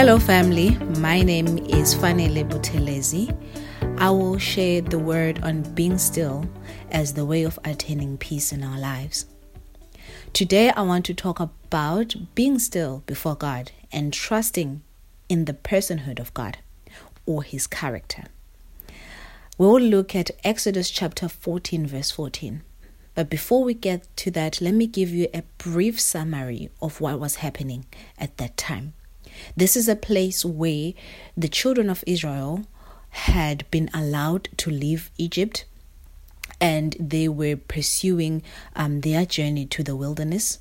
Hello, family. My name is Fanele Buthelezi. I will share the word on being still as the way of attaining peace in our lives. Today, I want to talk about being still before God and trusting in the personhood of God or His character. We will look at Exodus chapter 14, verse 14. But before we get to that, let me give you a brief summary of what was happening at that time. This is a place where the children of Israel had been allowed to leave Egypt and they were pursuing um, their journey to the wilderness.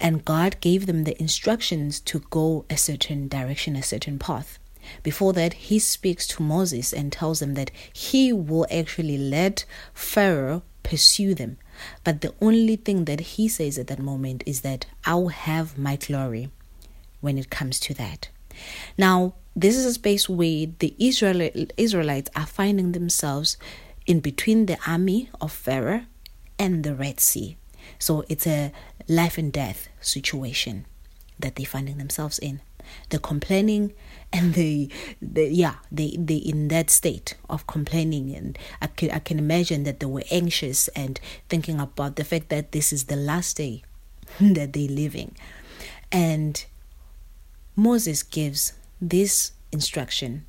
And God gave them the instructions to go a certain direction, a certain path. Before that, he speaks to Moses and tells him that he will actually let Pharaoh pursue them. But the only thing that he says at that moment is that I'll have my glory when it comes to that. Now, this is a space where the Israel, Israelites are finding themselves in between the army of Pharaoh and the Red Sea. So it's a life and death situation that they're finding themselves in. They're complaining and the, the yeah, they they in that state of complaining and I can I can imagine that they were anxious and thinking about the fact that this is the last day that they're living. And Moses gives this instruction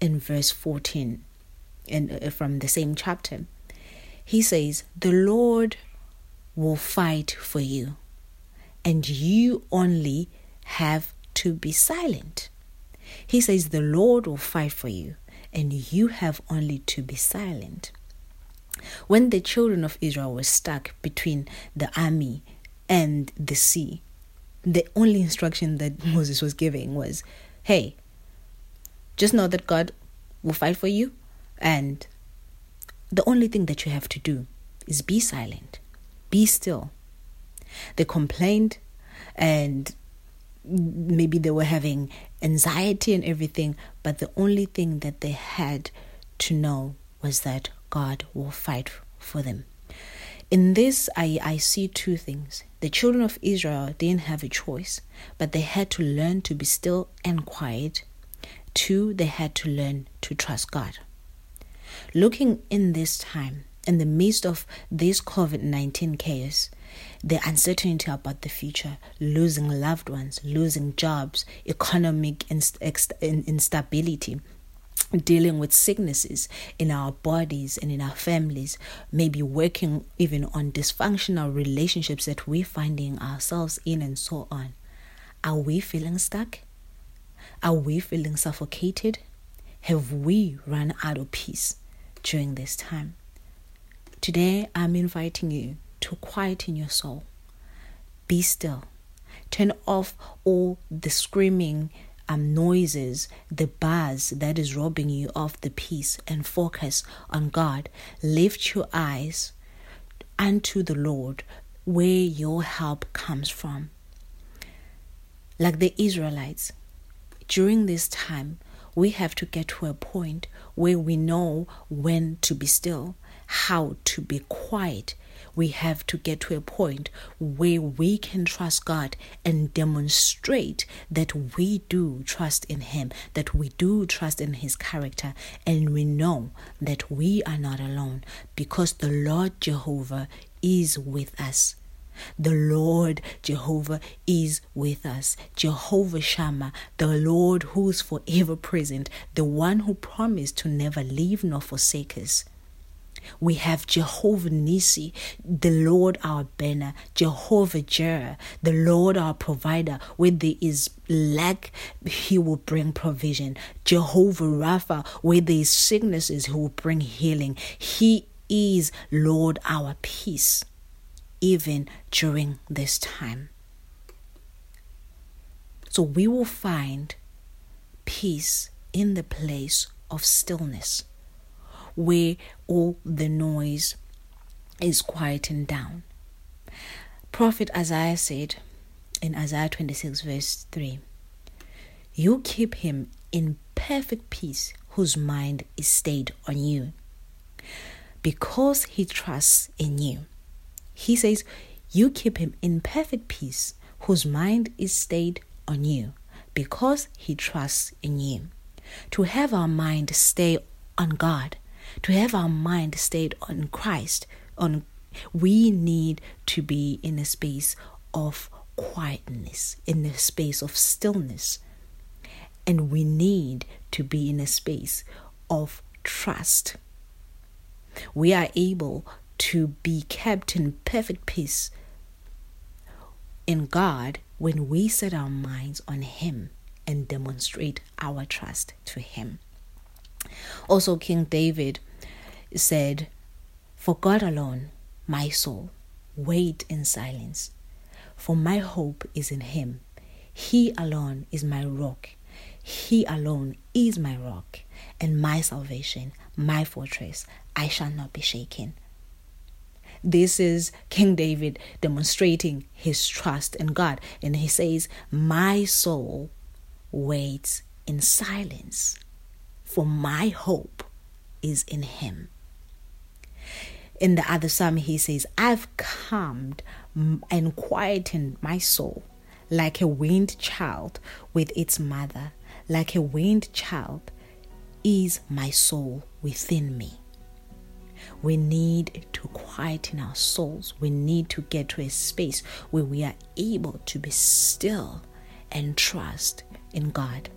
in verse 14 in, uh, from the same chapter. He says, The Lord will fight for you, and you only have to be silent. He says, The Lord will fight for you, and you have only to be silent. When the children of Israel were stuck between the army and the sea, the only instruction that Moses was giving was, hey, just know that God will fight for you, and the only thing that you have to do is be silent, be still. They complained, and maybe they were having anxiety and everything, but the only thing that they had to know was that God will fight for them. In this, I, I see two things. The children of Israel didn't have a choice, but they had to learn to be still and quiet. Two, they had to learn to trust God. Looking in this time, in the midst of this COVID 19 chaos, the uncertainty about the future, losing loved ones, losing jobs, economic instability, dealing with sicknesses in our bodies and in our families, maybe working even on dysfunctional relationships that we're finding ourselves in, and so on. Are we feeling stuck? Are we feeling suffocated? Have we run out of peace during this time? Today, I'm inviting you to quieten your soul. Be still. Turn off all the screaming um, noises, the buzz that is robbing you of the peace, and focus on God. Lift your eyes unto the Lord, where your help comes from. Like the Israelites, during this time, we have to get to a point where we know when to be still, how to be quiet, we have to get to a point where we can trust God and demonstrate that we do trust in Him, that we do trust in His character, and we know that we are not alone because the Lord Jehovah is with us. The Lord Jehovah is with us. Jehovah Shammah, the Lord who's forever present, the one who promised to never leave nor forsake us. We have Jehovah Nisi, the Lord our banner, Jehovah Jireh, the Lord our provider. Where there is lack, He will bring provision. Jehovah Rapha, where there is sicknesses, He will bring healing. He is Lord our peace, even during this time. So we will find peace in the place of stillness where all the noise is quieting down. Prophet Isaiah said in Isaiah 26, verse 3 You keep him in perfect peace whose mind is stayed on you because he trusts in you. He says, You keep him in perfect peace whose mind is stayed on you because he trusts in you. To have our mind stay on God, to have our mind stayed on Christ, on we need to be in a space of quietness, in a space of stillness. And we need to be in a space of trust. We are able to be kept in perfect peace in God when we set our minds on Him and demonstrate our trust to Him. Also, King David said, For God alone, my soul, wait in silence, for my hope is in Him. He alone is my rock. He alone is my rock and my salvation, my fortress. I shall not be shaken. This is King David demonstrating his trust in God. And he says, My soul waits in silence, for my hope is in him. In the other psalm, he says, I've calmed and quietened my soul like a weaned child with its mother, like a weaned child is my soul within me. We need to quieten our souls. We need to get to a space where we are able to be still and trust in God.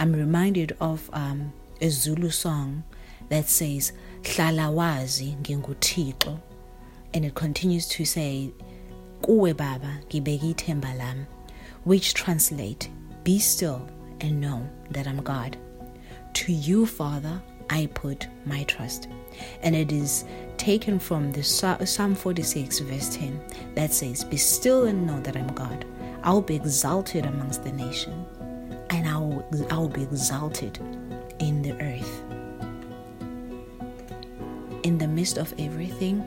I'm reminded of um, a Zulu song that says, Hlala ngingutixo. And it continues to say, Kuwe baba ngibeki ithemba which translate, Be still and know that I'm God. To you, Father, I put my trust. And it is taken from the Psalm 46, verse 10, that says, Be still and know that I'm God. I will be exalted amongst the nation, and I will, I will be exalted in the earth. In the midst of everything,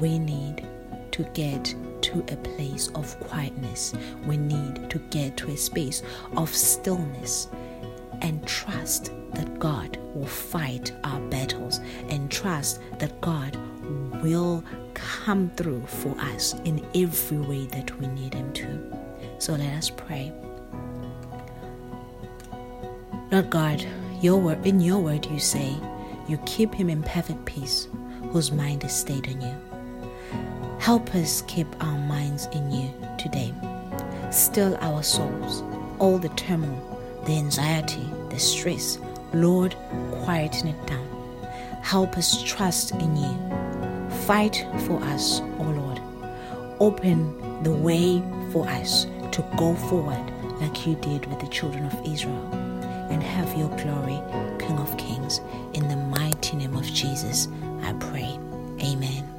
we need to get to a place of quietness. We need to get to a space of stillness and trust that God will fight our battles and trust that God will come through for us in every way that we need Him to. So let us pray. Lord God, your word, in your word you say, you keep him in perfect peace, whose mind is stayed on you. Help us keep our minds in you today. Still our souls, all the turmoil, the anxiety, the stress, Lord, quieten it down. Help us trust in you. Fight for us, O Lord. Open the way for us to go forward like you did with the children of Israel. And have your glory, King of Kings. In the mighty name of Jesus, I pray. Amen.